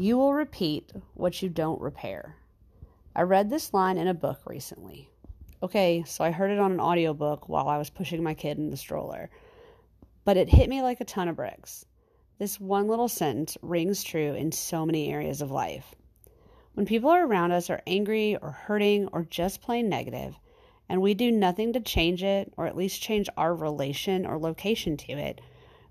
You will repeat what you don't repair. I read this line in a book recently. Okay, so I heard it on an audiobook while I was pushing my kid in the stroller. But it hit me like a ton of bricks. This one little sentence rings true in so many areas of life. When people around us are angry or hurting or just plain negative, and we do nothing to change it or at least change our relation or location to it,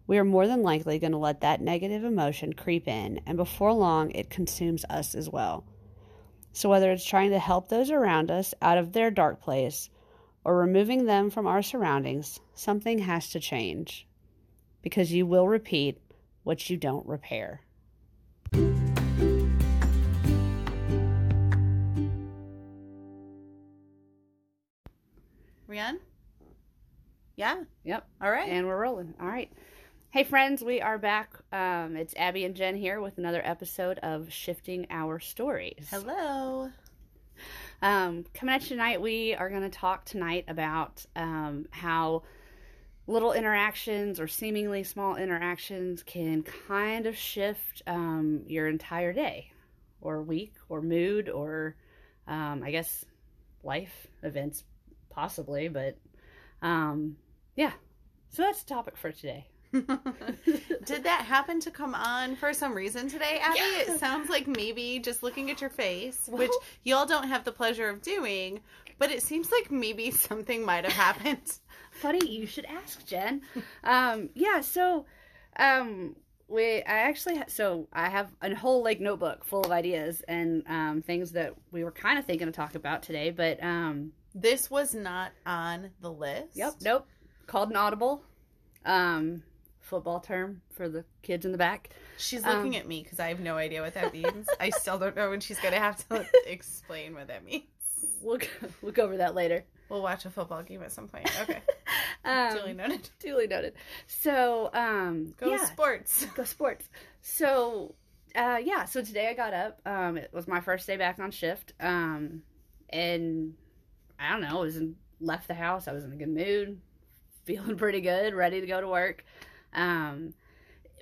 we are more than likely going to let that negative emotion creep in, and before long, it consumes us as well. So, whether it's trying to help those around us out of their dark place or removing them from our surroundings, something has to change because you will repeat what you don't repair. Rian? Yeah. Yep. All right. And we're rolling. All right. Hey, friends, we are back. Um, it's Abby and Jen here with another episode of Shifting Our Stories. Hello. Um, coming at you tonight, we are going to talk tonight about um, how little interactions or seemingly small interactions can kind of shift um, your entire day or week or mood or, um, I guess, life events, possibly. But um, yeah, so that's the topic for today. Did that happen to come on for some reason today, Abby? Yeah. It sounds like maybe just looking at your face, Well- which y'all don't have the pleasure of doing, but it seems like maybe something might have happened. Funny you should ask, Jen. um, yeah, so um, we I actually ha- so I have a whole like notebook full of ideas and um, things that we were kind of thinking to talk about today, but um, This was not on the list. Yep. Nope. Called an audible. Um, football term for the kids in the back. She's Um, looking at me because I have no idea what that means. I still don't know, and she's going to have to explain what that means. We'll go, we'll go over that later. We'll watch a football game at some point. Okay. Um, Duly noted. duly noted. So, um, Go yeah, sports. go sports. So, uh, yeah. So today I got up. Um, it was my first day back on shift. Um, and I don't know. I was in, left the house. I was in a good mood, feeling pretty good, ready to go to work. Um,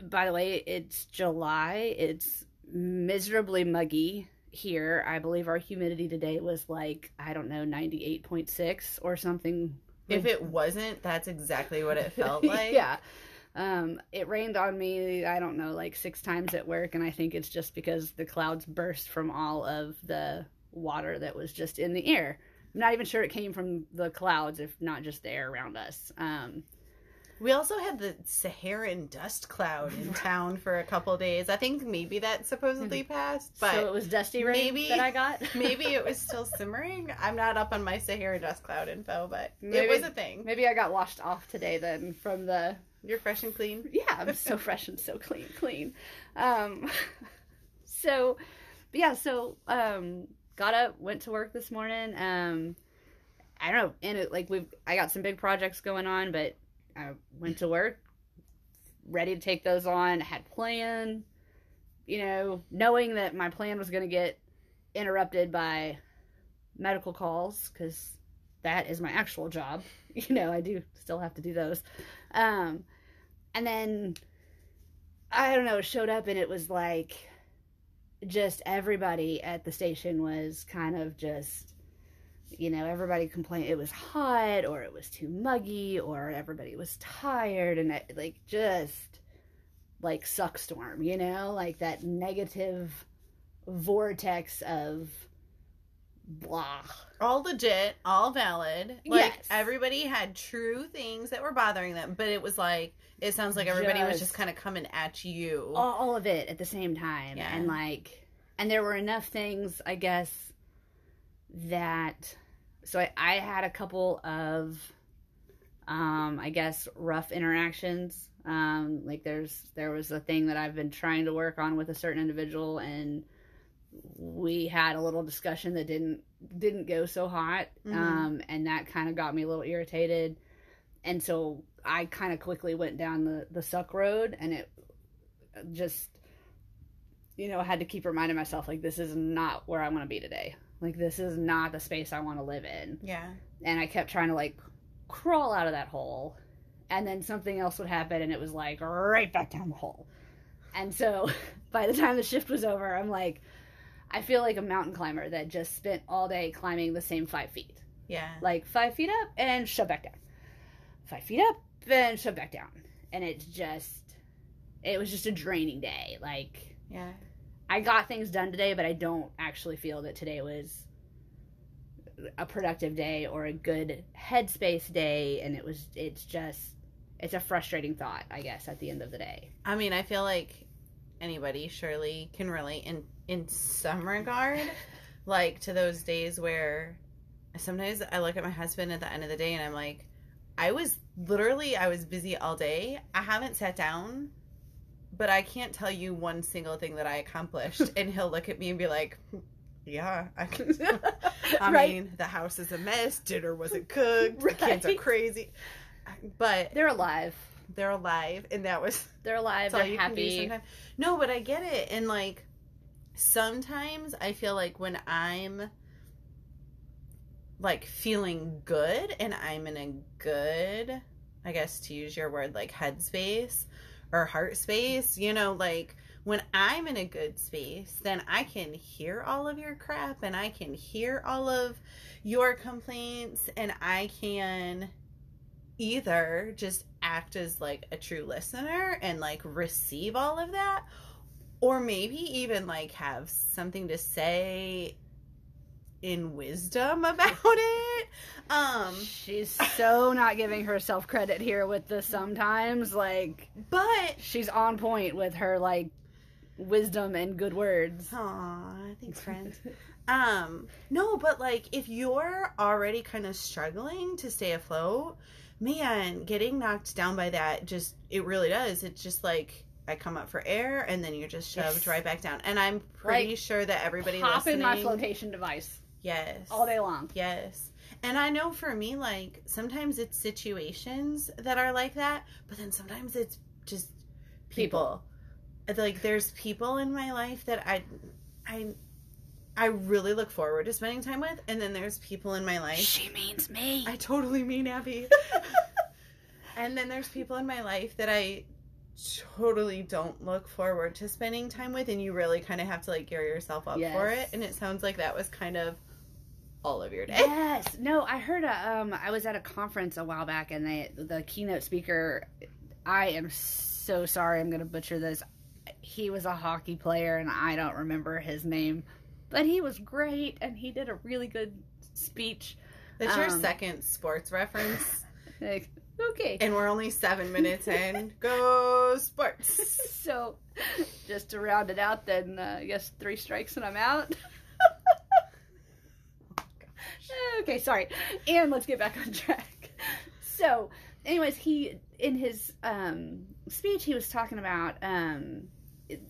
by the way, it's July. It's miserably muggy here. I believe our humidity today was like I don't know, ninety eight point six or something. If it wasn't, that's exactly what it felt like. yeah. Um, it rained on me, I don't know, like six times at work, and I think it's just because the clouds burst from all of the water that was just in the air. I'm not even sure it came from the clouds, if not just the air around us. Um, We also had the Saharan dust cloud in town for a couple days. I think maybe that supposedly passed, but so it was dusty rain maybe- that I got. maybe it was still simmering. I'm not up on my Saharan dust cloud info, but Maybe- it was a thing. Maybe I got washed off today then from the You're fresh and clean. yeah, I'm so fresh and so clean, clean. Um, so, but yeah, so um, got up, went to work this morning. Um, I don't know, and it like we've I got some big projects going on, but I went to work, ready to take those on. Had plan, you know, knowing that my plan was going to get interrupted by medical calls because that is my actual job. You know, I do still have to do those. Um, and then I don't know, showed up and it was like just everybody at the station was kind of just you know, everybody complained it was hot or it was too muggy or everybody was tired and it, like just like suck storm, you know, like that negative vortex of blah. All legit, all valid. Like Yes. everybody had true things that were bothering them, but it was like it sounds like everybody was Just- just kind of coming at you. all, all of it at the same time Yeah. and like and there were enough things i guess that so I, I had a couple of um i guess rough interactions. Um like there's there was a thing that i've been trying to work on with a certain individual and we had a little discussion that didn't didn't go so hot Mhm. um and that kind of got me a little irritated. And so i kind of quickly went down the the suck road and it just you know had to keep reminding myself like this is not where i want to be today like this is not the space i want to live in Yeah. and i kept trying to like crawl out of that hole and then something else would happen and it was like right back down the hole and so by the time the shift was over, I'm like, I feel like a mountain climber that just spent all day climbing the same five feet. Yeah. Like five feet up and shove back down. Five feet up and shove back down. And it's just, it was just a draining day. Like, Yeah. I got things done today, but I don't actually feel that today was a productive day or a good headspace day. And it was, it's just, it's a frustrating thought, I guess, at the end of the day. I mean, I feel like anybody surely can relate in in some regard, like to those days where sometimes I look at my husband at the end of the day and I'm like, I was literally I was busy all day. I haven't sat down, but I can't tell you one single thing that I accomplished. and he'll look at me and be like, yeah, I can. I Right. mean, the house is a mess. Dinner wasn't cooked. The kids are crazy. But They're alive. they're alive, and that was They're alive. that's all They're you happy. No, but I get it. And like sometimes I feel like when I'm like feeling good and I'm in a good, I guess to use your word, like headspace or heart space, you know, like when I'm in a good space, then I can hear all of your crap and I can hear all of your complaints and I can either just act as like a true listener and like receive all of that or maybe even like have something to say in wisdom about it um She's so not giving herself credit here with the sometimes. Like, but she's on point with her, like, wisdom and good words. Aw, thanks friend um no but like if you're already kind of struggling to stay afloat man getting knocked down by that just it really does it's just like i come up for air and then you're just shoved Yes. right back down and i'm pretty Like, sure that everybody Pop listening in my flotation device yes. All day long. yes. And i know for me like sometimes it's situations that are like that but then sometimes it's just people, uh, like there's people in my life that i i i really look forward to spending time with and then there's people in my life She means me. i totally mean abby. And then there's people in my life that i totally don't look forward to spending time with and you really kind of have to like gear yourself up for it. And it sounds like that was kind of all of your day Yes. No, I heard a um I was at a conference a while back and they the keynote speaker I am so sorry I'm going to butcher this. He was a hockey player and I don't remember his name, but he was great and he did a really good speech. That's your Um, second sports reference, Like, okay. and we're only seven minutes in. Go sports! so just to round it out then uh, I guess 3 strikes and I'm out. okay, sorry. And let's get back on track. So, anyways, he in his um, speech he was talking about um,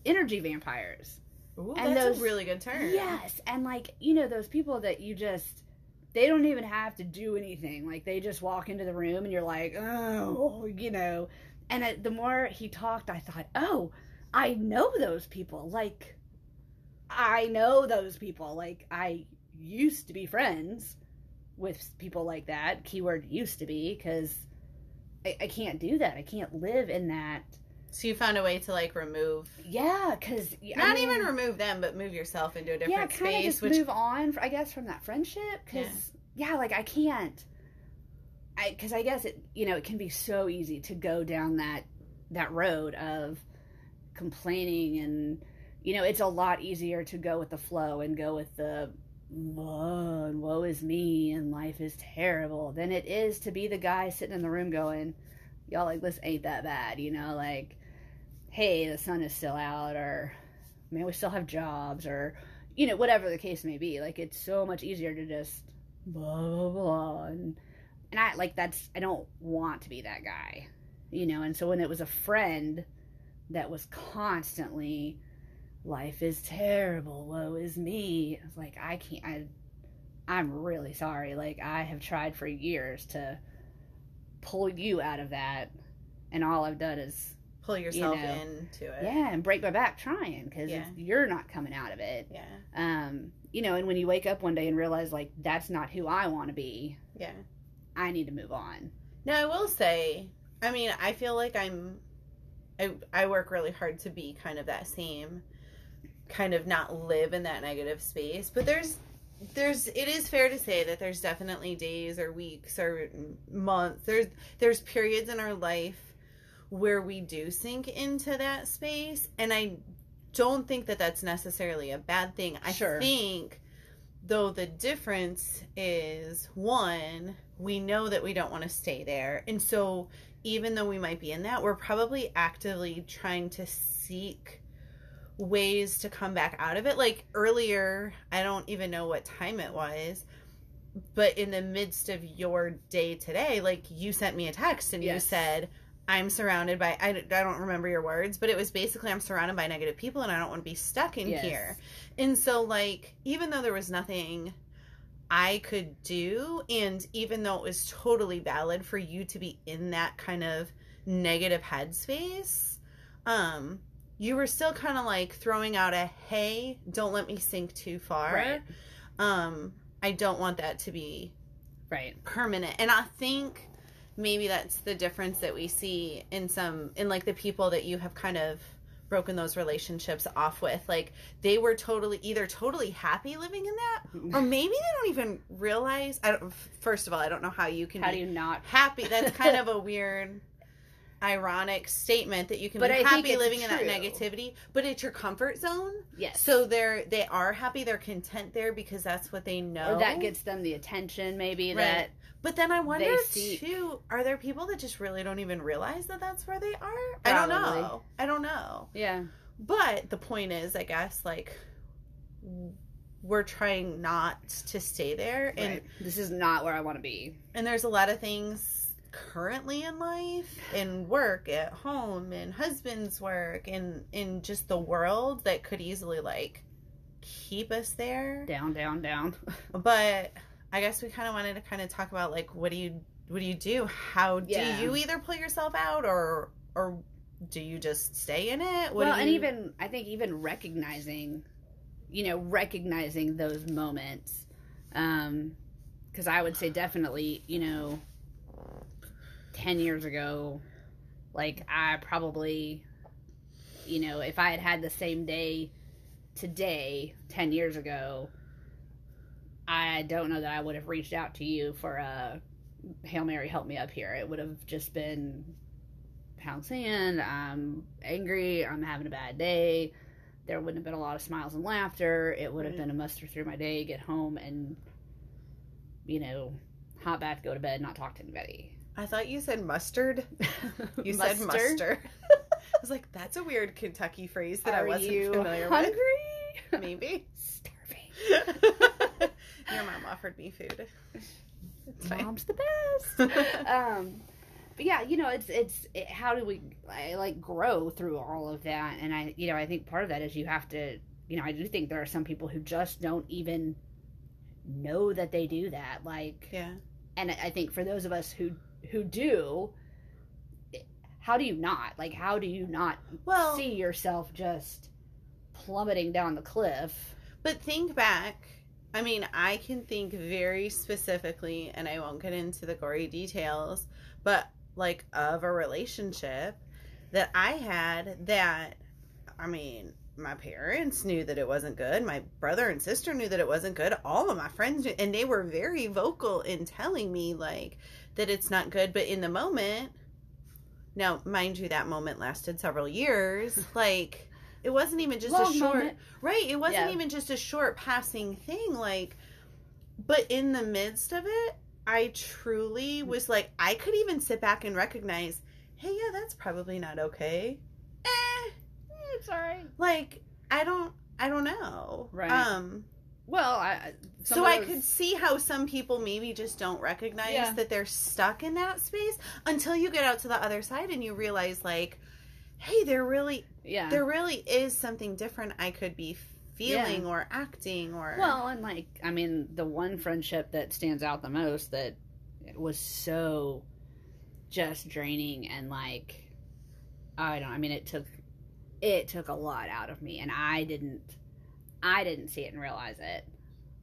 energy vampires. Ooh, And that's those- a really good term. Yes, and like you know those people that you just they don't even have to do anything. Like they just walk into the room and you're like, oh, you know. And it, the more he talked, I thought, oh, I know those people. Like, I know those people. Like, I used to be friends with people like that. Keyword used to be because I, I can't do that. I can't live in that. So you found a way to like remove, Yeah, because not even remove them, but move yourself into a different yeah, space. just Which move on. I guess from that friendship, because yeah. like I can't. I because I guess it you know it can be so easy to go down that that road of complaining and you know it's a lot easier to go with the flow and go with the woe and woe is me and life is terrible than it is to be the guy sitting in the room going y'all like this ain't that bad you know like hey the sun is still out or man we still have jobs or you know whatever the case may be like it's so much easier to just blah blah blah and and i like that's i don't want to be that guy you know and so when it was a friend that was constantly life is terrible woe is me it's like i can't i i'm really sorry like i have tried for years to pull you out of that and all i've done is pull yourself know, into it. yeah and break my back trying because Yeah. you're not coming out of it Yeah. um you know and when you wake up one day and realize like that's not who i want to be Yeah. i need to move on Now I will say, I mean, I feel like I'm I I work really hard to be kind of that same kind of not live in that negative space. But there's there's it is fair to say that there's definitely days or weeks or months there's there's periods in our life where we do sink into that space and i don't think that that's necessarily a bad thing i Sure. think though the difference is one we know that we don't want to stay there and so even though we might be in that we're probably actively trying to seek ways to come back out of it. Like earlier, I don't even know what time it was, but in the midst of your day today, like you sent me a text and you said, I'm surrounded by, I, I don't remember your words, but it was basically, I'm surrounded by negative people and I don't want to be stuck in Yes. here. And so, like, even though there was nothing I could do, and even though it was totally valid for you to be in that kind of negative headspace, um, you were still kind of like throwing out a hey, don't let me sink too far. Right. Um, I don't want that to be Right. permanent. And I think maybe that's the difference that we see in some in like the people that you have kind of broken those relationships off with. Like they were totally either totally happy living in that or maybe they don't even realize I don't first of all, I don't know how you can How be do you not? happy. That's kind of a weird ironic statement that you can But be I happy living in that negativity, but it's your comfort zone. Yes. So they're they are happy, they're content there because that's what they know. or that gets them the attention, maybe Right. that But then I wonder too, are there people that just really don't even realize that that's where they are? I don't know. I don't know. yeah. But the point is, I guess like we're trying not to stay there and right. This is not where I want to be. and there's a lot of things currently in life in work at home in husband's work and in just the world that could easily like keep us there Down, down, down. but i guess we kind of wanted to kind of talk about like what do you what do you do how do Yeah. you either pull yourself out or or do you just stay in it what well, do and even I think even recognizing, you know, recognizing those moments, um, because I would say definitely, you know, ten years ago, like I probably, you know, if I had had the same day today, ten years ago, I don't know that I would have reached out to you for a hail mary, help me up here. It would have just been pound sand. I'm angry. I'm having a bad day. There wouldn't have been a lot of smiles and laughter. It would have Right. been a muster through my day, get home, and you know, hot bath, go to bed, not talk to anybody. I thought you said mustard you said Muster? muster i was like that's a weird kentucky phrase that i wasn't you familiar hungry? with maybe Starving. Your mom offered me food. It's fine. Mom's the best. um, but yeah, you know, it's it's it, how do we I, like grow through all of that? And I, you know, I think part of that is you have to, you know, I do think there are some people who just don't even know that they do that. Like, Yeah. and I think for those of us who who do, how do you not like? How do you not Well, see yourself just plummeting down the cliff? but think back. I mean, I can think very specifically, and I won't get into the gory details, but like of a relationship that I had that, I mean, my parents knew that it wasn't good. My brother and sister knew that it wasn't good. All of my friends knew, and they were very vocal in telling me, like, that it's not good. But in the moment, now, mind you, that moment lasted several years. Like, it wasn't even just Long a short. moment. Right. It wasn't Yeah. even just a short passing thing. Like, but in the midst of it, I truly was like, I could even sit back and recognize, hey, yeah, that's probably not okay. Eh, It's all right. like, I don't, I don't know. Right. Um, Well, I so I those- could see how some people maybe just don't recognize Yeah. that they're stuck in that space until you get out to the other side and you realize, like, hey, there really, yeah. there really is something different I could be feeling or acting or Well, and like, I mean, the one friendship that stands out the most that was so just draining and like, I don't. I mean, it took it took a lot out of me, and I didn't, I didn't see it and realize it.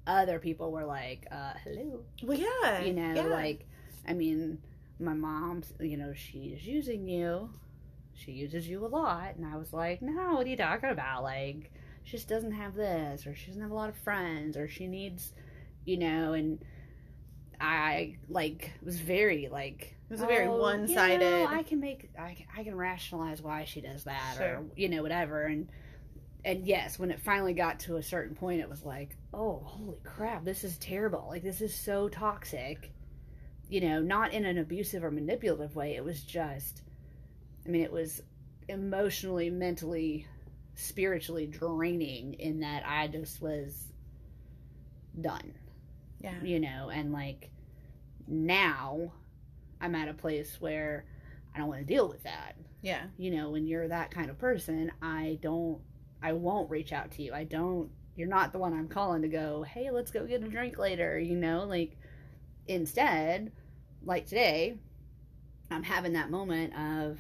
Other people were like, uh, "Hello," well, yeah, you know, yeah. like, I mean, my mom's, you know, she's using you. she uses you a lot. And I was like, no, what are you talking about? Like, she just doesn't have this, or she doesn't have a lot of friends, or she needs, you know, and I like was very like It was a very "Oh, one-sided- You know, I can make I can, I can rationalize why she does that Sure. or you know whatever and and yes, when it finally got to a certain point, it was like, oh holy crap, this is terrible. Like this is so toxic. You know, not in an abusive or manipulative way. It was just, I mean, it was emotionally, mentally, spiritually draining in that I just was done Yeah. you know, and like now I'm at a place where I don't want to deal with that. Yeah. You know, when you're that kind of person, I don't, I won't reach out to you. I don't, you're not the one I'm calling to go, hey, let's go get a drink later, you know, like instead, like today, I'm having that moment of,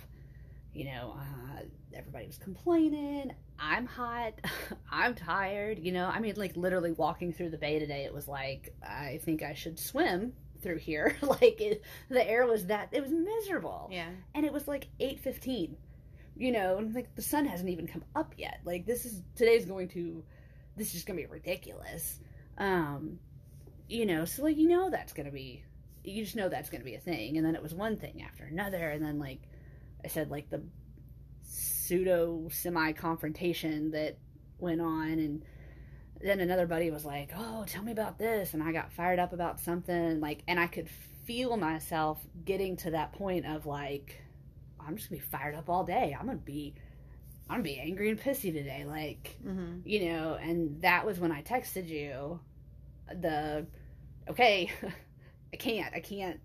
you know, uh, everybody was complaining. I'm hot. I'm tired. You know, I mean, like literally walking through the bay today, it was like, I think I should swim through here. like it, the air was that, it was miserable. Yeah. And it was like 8.15. You know, and like the sun hasn't even come up yet. Like this is, today's going to, this is going to be ridiculous. Um, you know, so like, you know, that's going to be, you just know that's going to be a thing. And then it was one thing after another. And then like, I said, like the pseudo semi confrontation that went on and then another buddy was like oh tell me about this and i got fired up about something like and i could feel myself getting to that point of like i'm just gonna be fired up all day i'm gonna be i'm gonna be angry and pissy today like Mm-hmm. you know and that was when i texted you the okay i can't i can't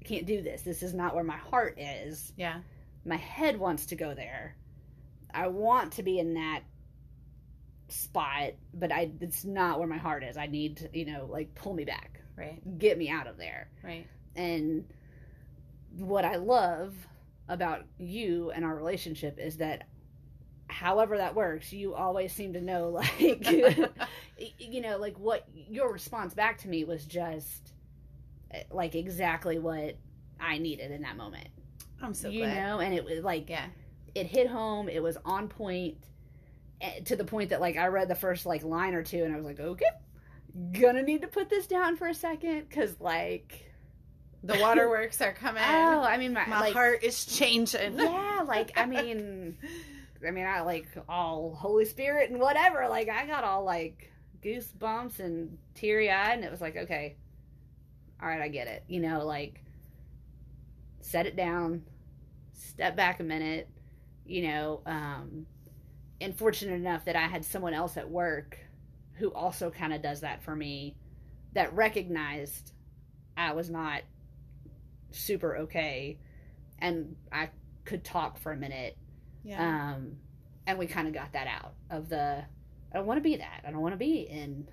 i can't do this this is not where my heart is Yeah. my head wants to go there. I want to be in that spot, but I it's not where my heart is. I need to, you know, like pull me back. Right. Get me out of there. Right. And what I love about you and our relationship is that however that works, you always seem to know like you know, like what your response back to me was just eh, like exactly what I needed in that moment. I'm so you glad. know, and it was like Yeah. it hit home. It was on point eh, to the point that like I read the first like line or two and I was like, okay, gonna need to put this down for a second because like The waterworks are coming. oh, I mean my, My like heart is changing. yeah, like I mean, I mean I like all Holy Spirit and whatever. Like I got all like goosebumps and teary eyed, and it was like okay, all right, I get it. You know, like set it down, step back a minute. You know, um, and fortunate enough that I had someone else at work who also kind of does that for me, that recognized I was not super okay, and I could talk for a minute Yeah. um, and we kind of got that out of the. I don't want to be that. I don't want to be in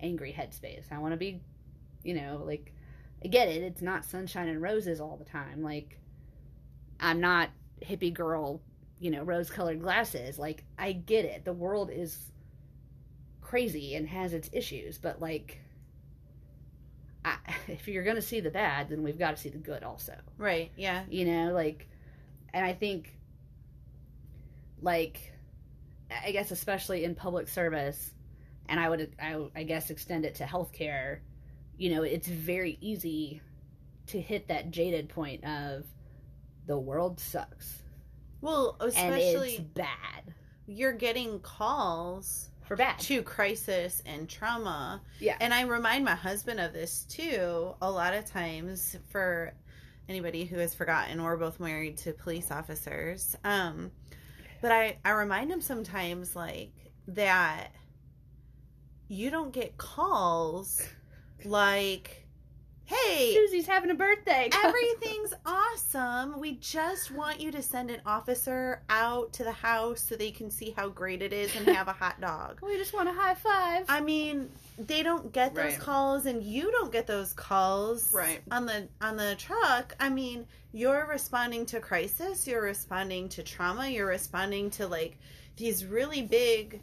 angry headspace. I want to be, you know, like I get it. It's not sunshine and roses all the time. Like I'm not hippie girl, you know, rose-colored glasses. Like I get it. The world is crazy and has its issues, but like. I, if you're gonna see the bad, then we've got to see the good also right. Yeah. you know like and i think like i guess especially in public service and i would i, I guess extend it to healthcare you know it's very easy to hit that jaded point of the world sucks Well, and it's especially bad you're getting calls for bad to crisis and trauma. Yeah. And I remind my husband of this too. A lot of times for anybody who has forgotten, we're both married to police officers. Um, but I, I remind him sometimes like that you don't get calls like, hey, susie's having a birthday everything's awesome. We just want you to send an officer out to the house so they can see how great it is and have a hot dog. we just want a high five I mean, they don't get those Right. calls and you don't get those calls Right. on the on the truck. I mean, you're responding to crisis, you're responding to trauma, you're responding to like these really big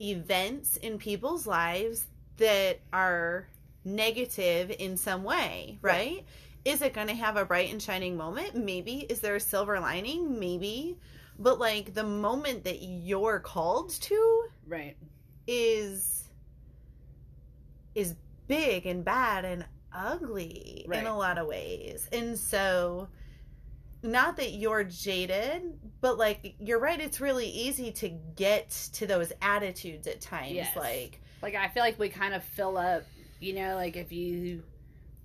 events in people's lives that are negative in some way, right? is it going to have a bright and shining moment? Maybe. Is there a silver lining? Maybe. But like the moment that you're called to Right. is is big and bad and ugly in a lot of ways. And so not that you're jaded, but like you're right, it's really easy to get to those attitudes at times. Yes. Like Like I feel like we kind of fill up, you know, like if you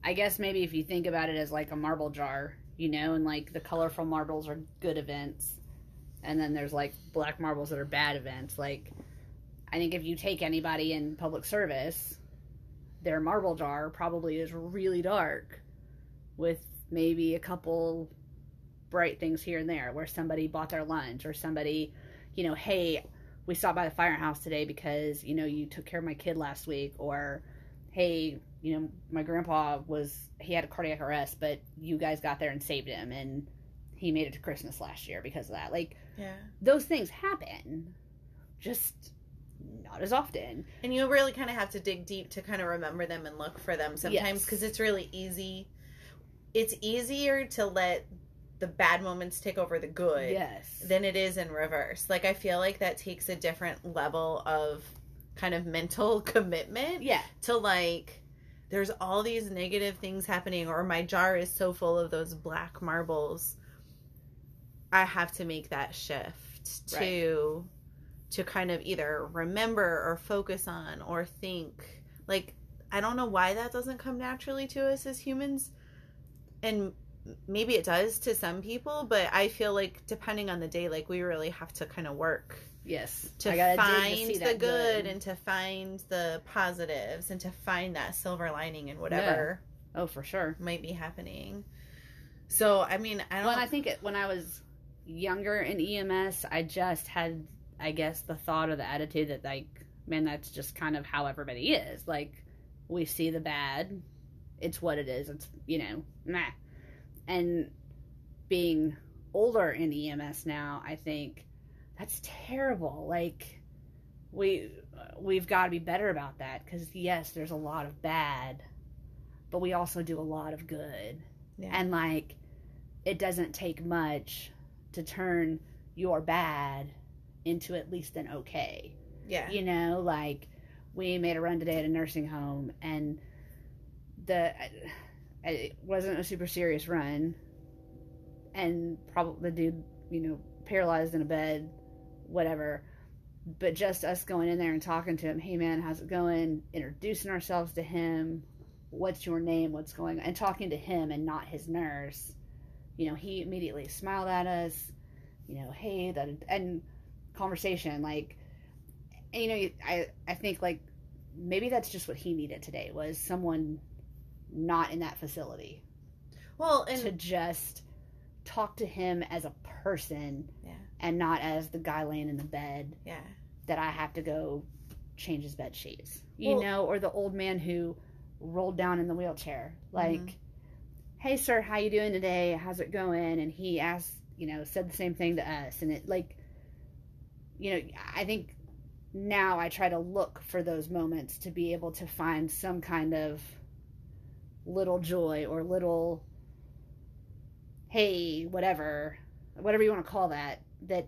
I guess maybe if you think about it as like a marble jar, you know, and like the colorful marbles are good events. And then there's like black marbles that are bad events. Like I think if you take anybody in public service, their marble jar probably is really dark with maybe a couple bright things here and there where somebody bought their lunch or somebody, you know, hey, we stopped by the firehouse today because, you know, you took care of my kid last week or hey, you know, my grandpa was he had a cardiac arrest, but you guys got there and saved him and he made it to Christmas last year because of that. Like yeah. those things happen. Just not as often. And you really kind of have to dig deep to kind of remember them and look for them sometimes Yes. because it's really easy. It's easier to let the bad moments take over the good Yes. than it is in reverse. Like I feel like that takes a different level of kind of mental commitment yeah. to like there's all these negative things happening or my jar is so full of those black marbles. I have to make that shift to to kind of either remember or focus on or think like I don't know why that doesn't come naturally to us as humans and maybe it does to some people but I feel like depending on the day like we really have to kind of work Yes. to I gotta dig to find see the that good, and to find the positives and to find that silver lining and whatever oh, for sure. might be happening. So I mean, I don't. Well, I think it, when I was younger in EMS, I just had, I guess, the thought or the attitude that, like, man, that's just kind of how everybody is. Like, we see the bad, it's what it is. It's, you know, meh. And being older in EMS now, I think that's terrible. Like, we we've got to be better about that because yes, there's a lot of bad, but we also do a lot of good yeah. and like it doesn't take much to turn your bad into at least an okay yeah, you know like we made a run today at a nursing home and the it wasn't a super serious run and probably the dude you know paralyzed in a bed whatever. But just us going in there and talking to him hey man how's it going? Introducing ourselves to him what's your name? What's going on? And talking to him and not his nurse. You know he immediately smiled at us you know hey that and conversation like and, you know i i think like maybe that's just what he needed today was someone not in that facility well, and to just talk to him as a person Yeah. And not as the guy laying in the bed yeah, that I have to go change his bed sheets. You Well- know, or the old man who rolled down in the wheelchair. Like, Mhm. "Hey sir, how you doing today? How's it going?" And he asked, you know, said the same thing to us and it like you know, I think now I try to look for those moments to be able to find some kind of little joy or little hey, whatever, whatever you want to call that that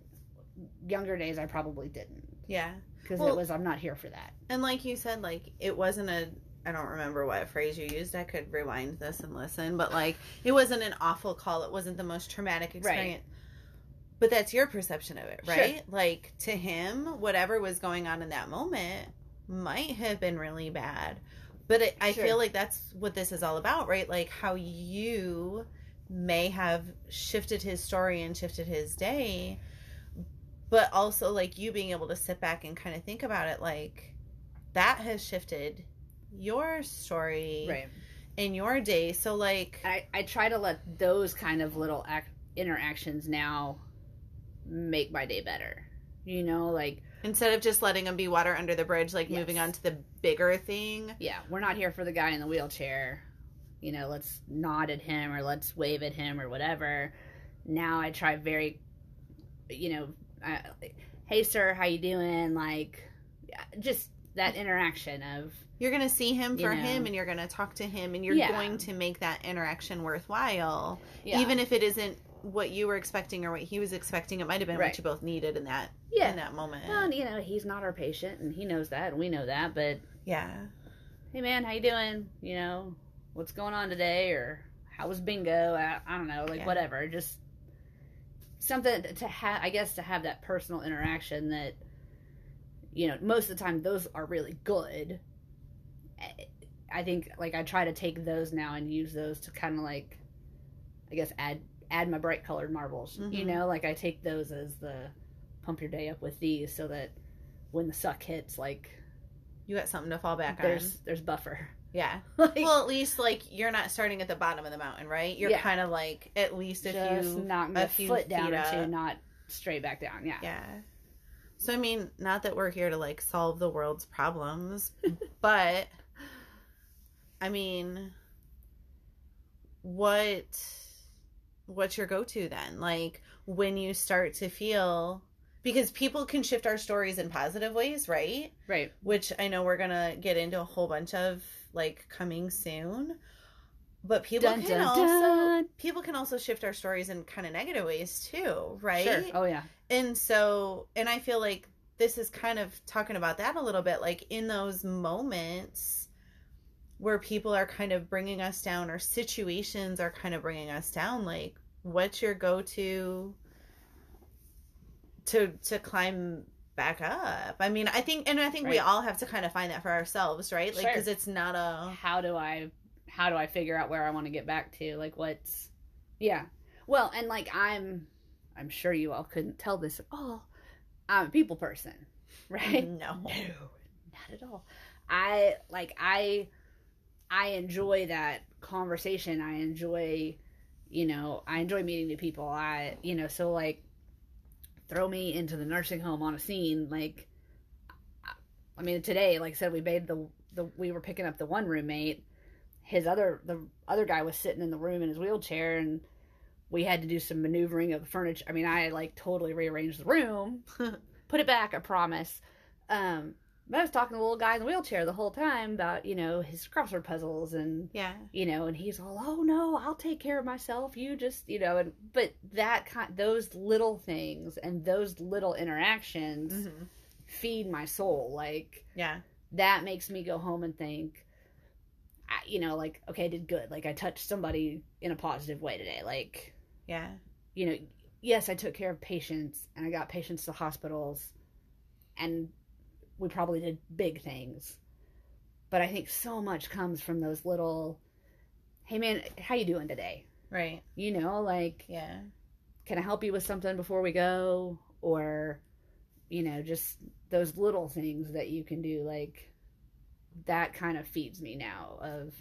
younger days I probably didn't yeah. because Well- it was I'm not here for that. And like you said, like it wasn't a. I don't remember what phrase you used. I could rewind this and listen, but like it wasn't an awful call. It wasn't the most traumatic experience. But that's your perception of it, Sure. right? Like to him, whatever was going on in that moment might have been really bad. But it, I Sure. feel like that's what this is all about, right? Like how you may have shifted his story and shifted his day, but also like you being able to sit back and kind of think about it like that has shifted your story in your day. So like I, I try to let those kind of little act, interactions now make my day better. You know, like instead of just letting them be water under the bridge, like Yes. moving on to the bigger thing. yeah, we're not here for the guy in the wheelchair. You know, let's nod at him or let's wave at him or whatever. Now I try very, you know, uh, hey sir, how you doing? Like, just that interaction of You're going to see him You for know. him and you're going to talk to him and you're Yeah. going to make that interaction worthwhile. yeah, Even if it isn't what you were expecting or what he was expecting, it might have been Right. what you both needed in that yeah. in that moment. Well, and, you know, he's not our patient, and he knows that, and we know that. But yeah. hey, man, how you doing? You know, what's going on today, or how was bingo? I, I don't know, like Yeah. whatever. Just something to have, I guess, to have that personal interaction that, you know, most of the time those are really good. I- think like I try to take those now and use those to kind of like, I guess add add my bright colored marbles. You Mhm. know, like I take those as the pump your day up with these so that when the suck hits, like You got something to fall back there's on. there's buffer. Yeah. like, Well, at least like you're not starting at the bottom of the mountain, right? You're Yeah. kind of like at least a just few knocking a few foot down feet or two, up. not straight back down. Yeah. Yeah. So I mean, not that we're here to like solve the world's problems, but I mean, what what's your go-to then? Like when you start to feel because people can shift our stories in positive ways, right? Right. Which I know we're going to get into a whole bunch of like coming soon. But people Dun, can dun, also dun. people can also shift our stories in kind of negative ways too, right? Sure. Oh yeah. And so, and I feel like this is kind of talking about that a little bit, like in those moments where people are kind of bringing us down or situations are kind of bringing us down, like what's your go-to to to climb back up? I mean, I think and I think we all have to kind of find that for ourselves, right? Like Sure. cuz it's not a How do I how do I figure out where I want to get back to? Like what's yeah. Well, and like I'm I'm sure you all couldn't tell this at all. I'm a people person, right? no. No, not at all. I like I I enjoy that conversation. I enjoy, you know, I enjoy meeting new people. I, you know, so like throw me into the nursing home on a scene like I mean today, like I said we made the the we were picking up the one roommate. His other the other guy was sitting in the room in his wheelchair and we had to do some maneuvering of the furniture. I mean, I like totally rearranged the room, put it back, I promise. Um, but I was talking to the little guy in the wheelchair the whole time about, you know, his crossword puzzles and, Yeah. you know, and he's all, oh no, I'll take care of myself. You just, you know, and, but that kind, those little things and those little interactions Mhm. feed my soul. Like, Yeah. that makes me go home and think, I, you know, like, okay, I did good. Like, I touched somebody in a positive way today. Like, Yeah. you know, yes, I took care of patients and I got patients to hospitals and we probably did big things. But I think so much comes from those little hey man, how you doing today? Right. You know, like Yeah. can I help you with something before we go or you know, just those little things that you can do like that kind of feeds me now of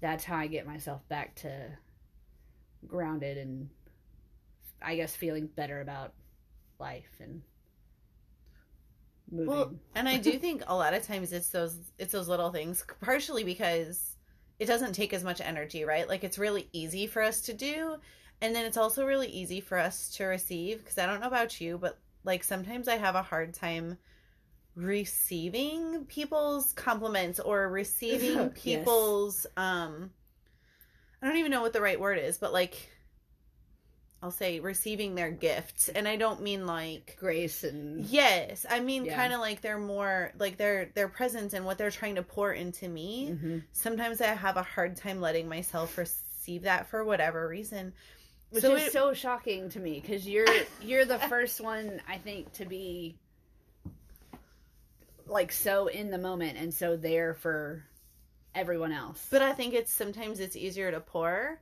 that's how I get myself back to grounded and I guess feeling better about life and moving. Well, and I do think a lot of times it's those it's those little things, partially because it doesn't take as much energy, right? Like it's really easy for us to do, and then it's also really easy for us to receive. Because I don't know about you, but like sometimes I have a hard time receiving people's compliments or receiving Yes. people's um I don't even know what the right word is, but like I'll say receiving their gifts. And I don't mean like Grace and Yes, I mean Yeah. kind of like they're more like their their presence and what they're trying to pour into me. Mhm. Sometimes I have a hard time letting myself receive that for whatever reason. which So is it- so shocking to me because you're you're the first one I think to be like so in the moment and so there for everyone else. But I think it's sometimes it's easier to pour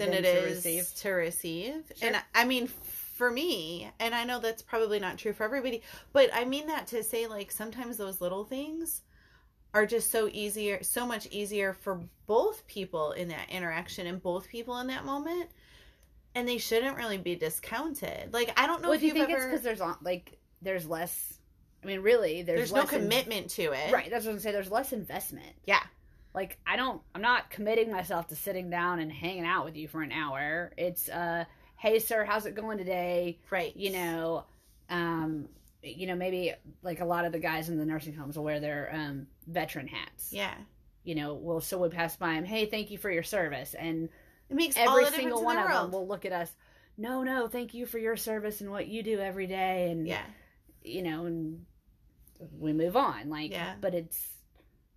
than Than it to is receive. to receive. Sure. And I- mean for me, and I know that's probably not true for everybody, but I mean that to say like sometimes those little things are just so easier so much easier for both people in that interaction and both people in that moment and they shouldn't really be discounted like i don't know well, if you you've think it's ever because there's on- like there's less? I mean, really, there's, there's, no less in- commitment to it right, that's what I'm saying. There's less investment. Yeah. Like I don't, I'm not committing myself to sitting down and hanging out with you for an hour. It's uh, hey sir, how's it going today? right you know um you know, maybe like a lot of the guys in the nursing homes will wear their um, veteran hats. Yeah. You know, will so we pass by them, hey, thank you for your service. And It makes every single one the of them will look at us, no, no, thank you for your service and what you do every day. And, yeah. you know, and we move on. Like, Yeah. but it's,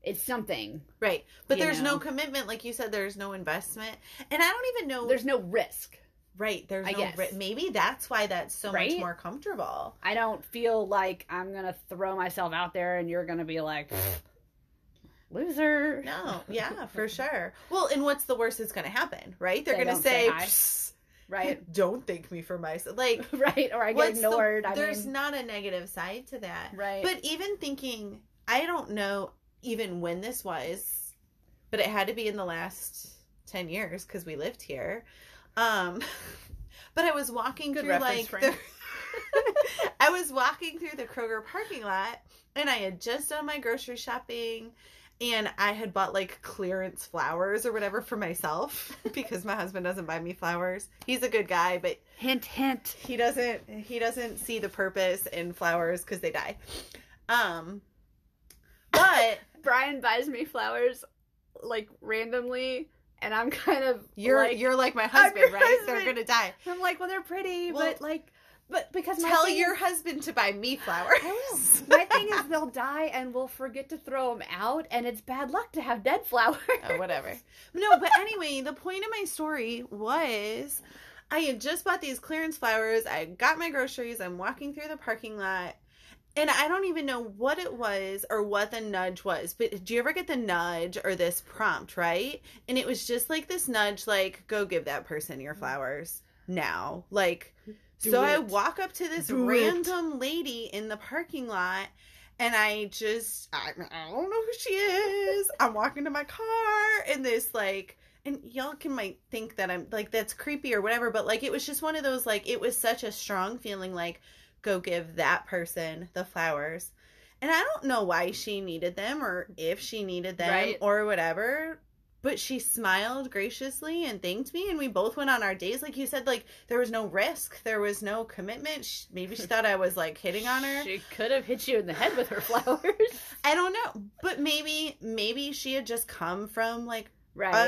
it's something. Right. But there's no commitment. Like you said, there's no investment. And I don't even know. There's no risk. right. There's I no. guess. ri- Maybe that's why that's so Right? much more comfortable. I don't feel like I'm gonna throw myself out there and you're gonna be like loser. No. Yeah, for sure. Well, and what's the worst that's going to happen, right? They're They going to say say, Right. don't thank me for my. Like, right. Or I get what's the- ignored. I there's mean not a negative side to that. Right. But even thinking, I don't know even when this was, but it had to be in the last 10 years because we lived here. Um, but I was walking Good through like the, I was walking through the Kroger parking lot and I had just done my grocery shopping and I had bought like clearance flowers or whatever for myself because my husband doesn't buy me flowers. He's a good guy, but hint hint. he doesn't he doesn't see the purpose in flowers because they die um but Brian buys me flowers like randomly and I'm kind of you're like, you're like my husband right? They're gonna die. I'm like, well they're pretty, Well, but like but because my tell thing your husband to buy me flowers. My thing is they'll die and we'll forget to throw them out and it's bad luck to have dead flowers. oh, whatever. No but anyway the point of my story was i had just bought these clearance flowers. I got my groceries. I'm walking through the parking lot and I don't even know what it was or what the nudge was, but do you ever get the nudge or this prompt, right? And it was just like this nudge, like, go give that person your flowers now. Like, Do so I walk up to this Do it. random lady in the parking lot and I just, I, I don't know who she is. I'm walking to my car and this, like, and y'all can might think that I'm like, that's creepy or whatever, but like, it was just one of those, like, it was such a strong feeling, like, go give that person the flowers. And I don't know why she needed them or if she needed them Right. or whatever. But she smiled graciously and thanked me, and we both went on our days. Like you said, like there was no risk, there was no commitment. Sh maybe she thought I was like hitting on her. She could have hit you in the head with her flowers. I don't know, but maybe maybe she had just come from like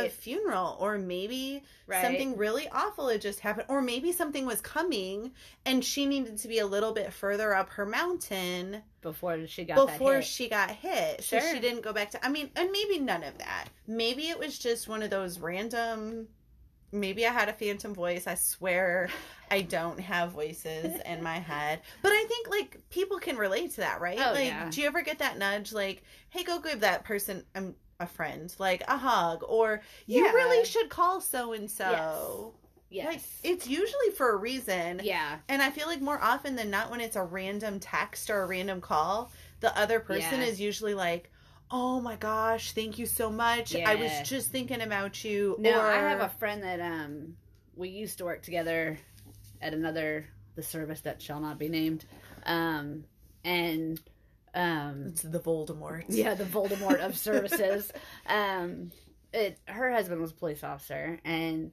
a funeral, or maybe right. something really awful had just happened, or maybe something was coming, and she needed to be a little bit further up her mountain before she got before she got hit. So Sure. she didn't go back to I mean, and maybe none of that. Maybe it was just one of those random maybe I had a phantom voice. I swear I don't have voices in my head. But I think like people can relate to that, right? Oh, like yeah. do you ever get that nudge like, "Hey, go give that person um, a friend like a hug or you Yeah. really should call so and so." yes. Like it's usually for a reason. yeah. And I feel like more often than not, when it's a random text or a random call, the other person Yeah. is usually like, "Oh my gosh, thank you so much. I was just thinking about you." No, or, I have a friend that um we used to work together at another the service that shall not be named. Um and um It's the Voldemort. yeah, the Voldemort of services. Um it her husband was a police officer and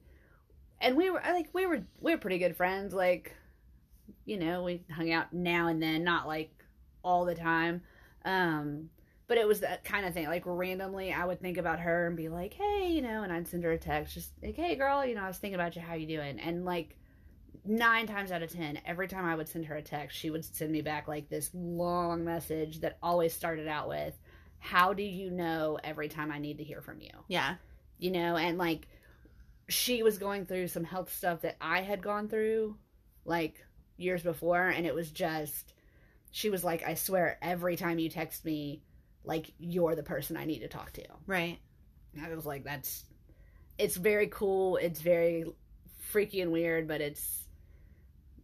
and we were like we were we were pretty good friends like you know, we hung out now and then, not like all the time. Um but it was that kind of thing. Like randomly, I would think about her and be like, "Hey, you know," and I'd send her a text, just like, "Hey, girl, you know, I was thinking about you. How you doing?" And like nine times out of ten, every time I would send her a text, she would send me back like this long message that always started out with, "How do you know every time I need to hear from you?" Yeah. You know, and like she was going through some health stuff that I had gone through, like years before, and it was just she was like, "I swear, every time you text me." like you're the person I need to talk to. Right. And I was like, that's it's very cool. It's very freaky and weird, but it's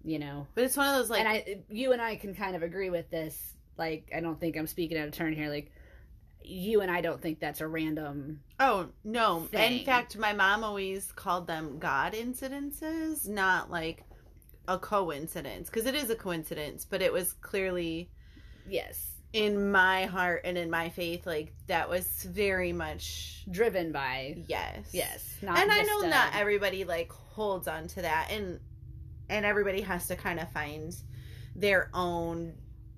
you know. But it's one of those like and I, you and I can kind of agree with this. Like, I don't think I'm speaking out of turn here. Like, you and I don't think that's a random. Oh no! thing. In fact, my mom always called them God incidences, not like a coincidence, because it is a coincidence. But it was clearly Yes, in my heart and in my faith, like that was very much driven by yes, yes. Not and I know uh, not everybody like holds on to that, and and everybody has to kind of find their own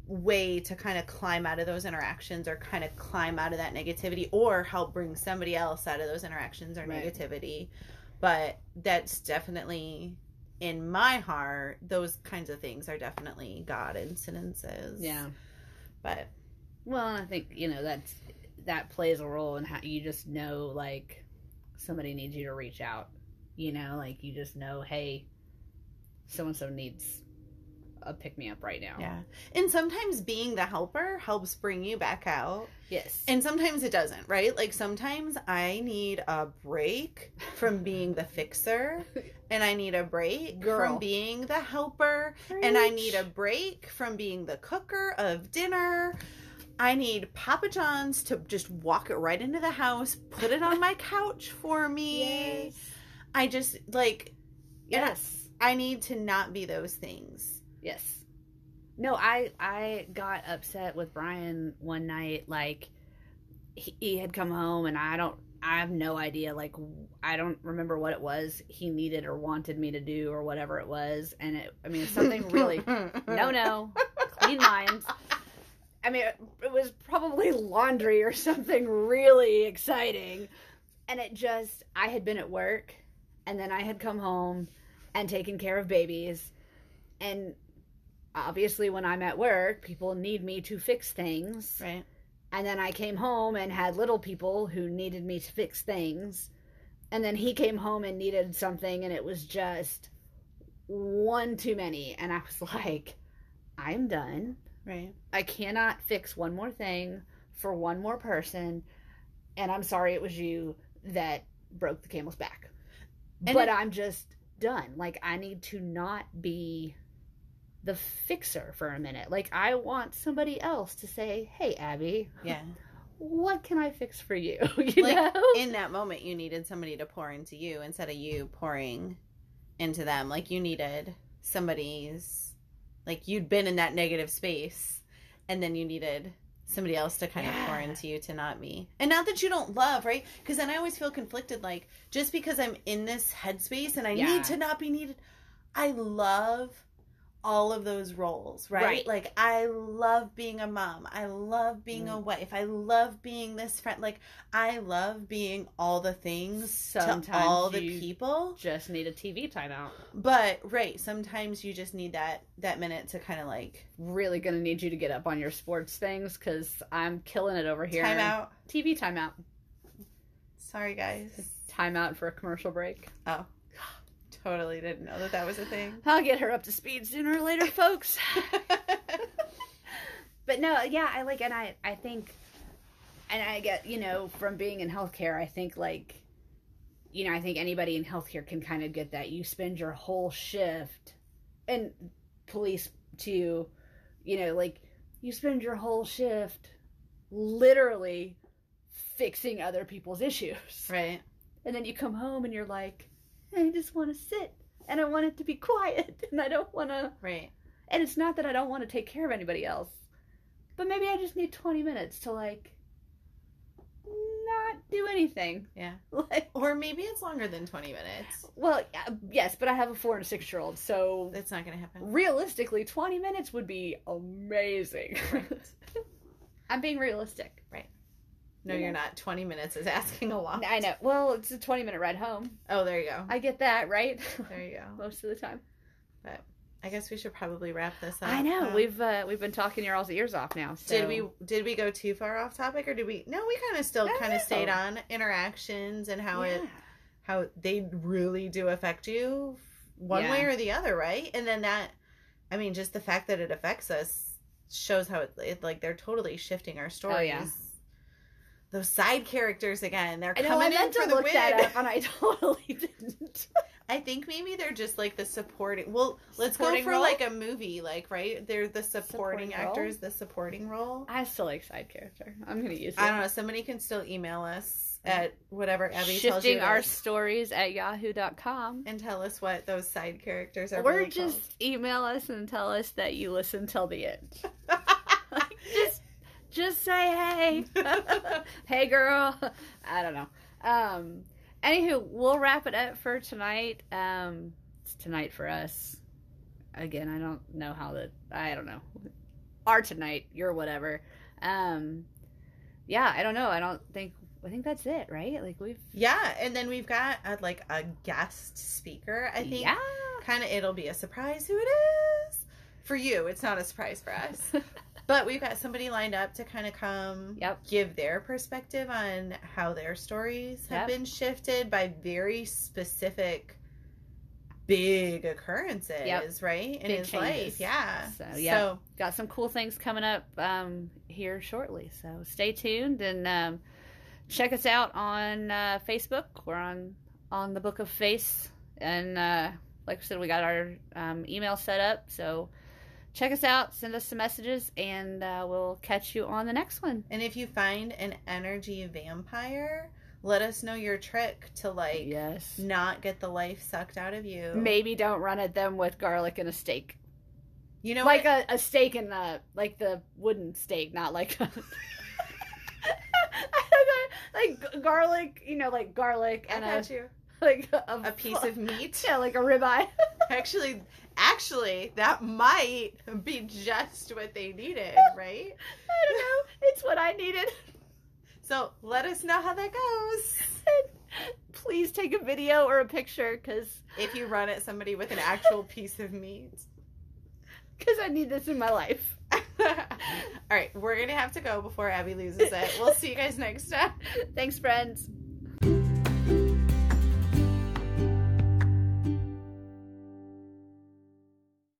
way to kind of climb out of those interactions or kind of climb out of that negativity or help bring somebody else out of those interactions or Right. negativity. But that's definitely in my heart, those kinds of things are definitely God incidences. Yeah. But Well, I think you know that's that plays a role in how you just know like somebody needs you to reach out. You know, like you just know, hey, so and so needs a pick me up right now. yeah. And sometimes being the helper helps bring you back out. Yes. And sometimes it doesn't, right? Like sometimes I need a break from being the fixer and I need a break Girl. from being the helper and I need a break from being the cooker of dinner. I need Papa John's to just walk it right into the house, put it on my couch for me. yes. I just like Yes. I need to not be those things. Yes. No, I I got upset with Brian one night. Like he, he had come home, and I don't. I have no idea. Like I don't remember what it was he needed or wanted me to do or whatever it was. And it. I mean, something really. no, no. Clean minds. I mean, it, it was probably laundry or something really exciting. And it just, I had been at work and then I had come home and taking care of babies. And obviously, when I'm at work, people need me to fix things. Right. And then I came home and had little people who needed me to fix things. And then he came home and needed something, and it was just one too many. And I was like, I'm done. Right. I cannot fix one more thing for one more person. And I'm sorry it was you that broke the camel's back. And but it- I'm just done. Like, I need to not be the fixer for a minute. Like, I want somebody else to say, hey, Abby, Yeah. what can I fix for you? you Like, know? in that moment you needed somebody to pour into you instead of you pouring into them like you needed somebody's like you'd been in that negative space and then you needed somebody else to kind of pour into you to not me. And not that you don't love right? Because then i always feel conflicted like just because i'm in this headspace and i Yeah. need to not be needed i love all of those roles, right? Right. Like I love being a mom. I love being a Mm. wife. I love being this friend. Like I love being all the things Sometimes to all the people. just need a TV timeout. But right, sometimes you just need that that minute to kind of like Really gonna need you to get up on your sports things because I'm killing it over here. time out. TV timeout. Sorry guys. Timeout for a commercial break. Oh. Totally didn't know that that was a thing. I'll get her up to speed sooner or later, folks. but no, yeah, I like, and I, I think, and I get, you know, from being in healthcare, I think like, you know, I think anybody in healthcare can kind of get that. You spend your whole shift, and police too, you know, like you spend your whole shift literally fixing other people's issues. right. And then you come home and you're like, I just want to sit and I want it to be quiet and I don't want to. Right. And it's not that I don't want to take care of anybody else, but maybe I just need 20 minutes to like not do anything. Yeah. Like, Or maybe it's longer than 20 minutes. well, yes, but I have a four and a six year old, so It's not going to happen. realistically, 20 minutes would be amazing. Right. I'm being realistic. No, you're not. 20 minutes is asking a lot. I know. Well, it's a 20 minute ride home. Oh, there you go. I get that, right? There you go. Most of the time. But I guess we should probably wrap this up. I know. We've uh, we've been talking your all's ears off now. So. Did we did we go too far off topic or did we No, we kind of still kind of stayed on interactions and how it how they really do affect you one Yeah. way or the other, right? And then that I mean just the fact that it affects us shows how it, it like they're totally shifting our stories. Oh, yeah. Those side characters again, they're I know. I coming in meant for to the look win. that up, and I totally didn't. I think maybe they're just like the supporting. Well, let's Supporting go for role? like a movie, like right? They're the supporting, Supporting role? actors, the supporting role. I still like side character. I'm gonna use it. I don't know. Somebody can still email us at whatever Abby tells you Shifting our is, stories at yahoo.com. and tell us what those side characters are. Or really just email us and tell us that you listen till the end. just just say hey. hey girl. I don't know. Um anywho, we'll wrap it up for tonight. Um it's tonight for us. Again, I don't know how that I don't know. are tonight. You're whatever. Um, yeah, I don't know. I don't think. I think that's it, right? Like we've. Yeah, and then we've got a, like a guest speaker. I think Yeah. kind of it'll be a surprise who it is for you. It's not a surprise for us. But we've got somebody lined up to kind of come Yep. give their perspective on how their stories have Yep. been shifted by very specific big occurrences, Yep. right? In Big his changes. life. Yeah. So, yeah. Got some cool things coming up um, here shortly. So stay tuned and um, check us out on uh, Facebook. We're on on the Book of Face, and uh, like I said, we got our um, email set up. So check us out. Send us some messages, and uh, we'll catch you on the next one. And if you find an energy vampire, let us know your trick to like yes. not get the life sucked out of you. Maybe don't run at them with garlic and a steak. You know like what? a, a steak and the like the wooden stake, not like a, like garlic, you know, like garlic I and got a you. like a, A piece of meat. yeah, like a ribeye. Actually, actually, that might be just what they needed, right? I don't know. It's what I needed. So let us know how that goes. Please take a video or a picture, cause If you run at somebody with an actual piece of meat. cause I need this in my life. All right, we're gonna have to go before Abby loses it. We'll see you guys next time. Thanks, friends.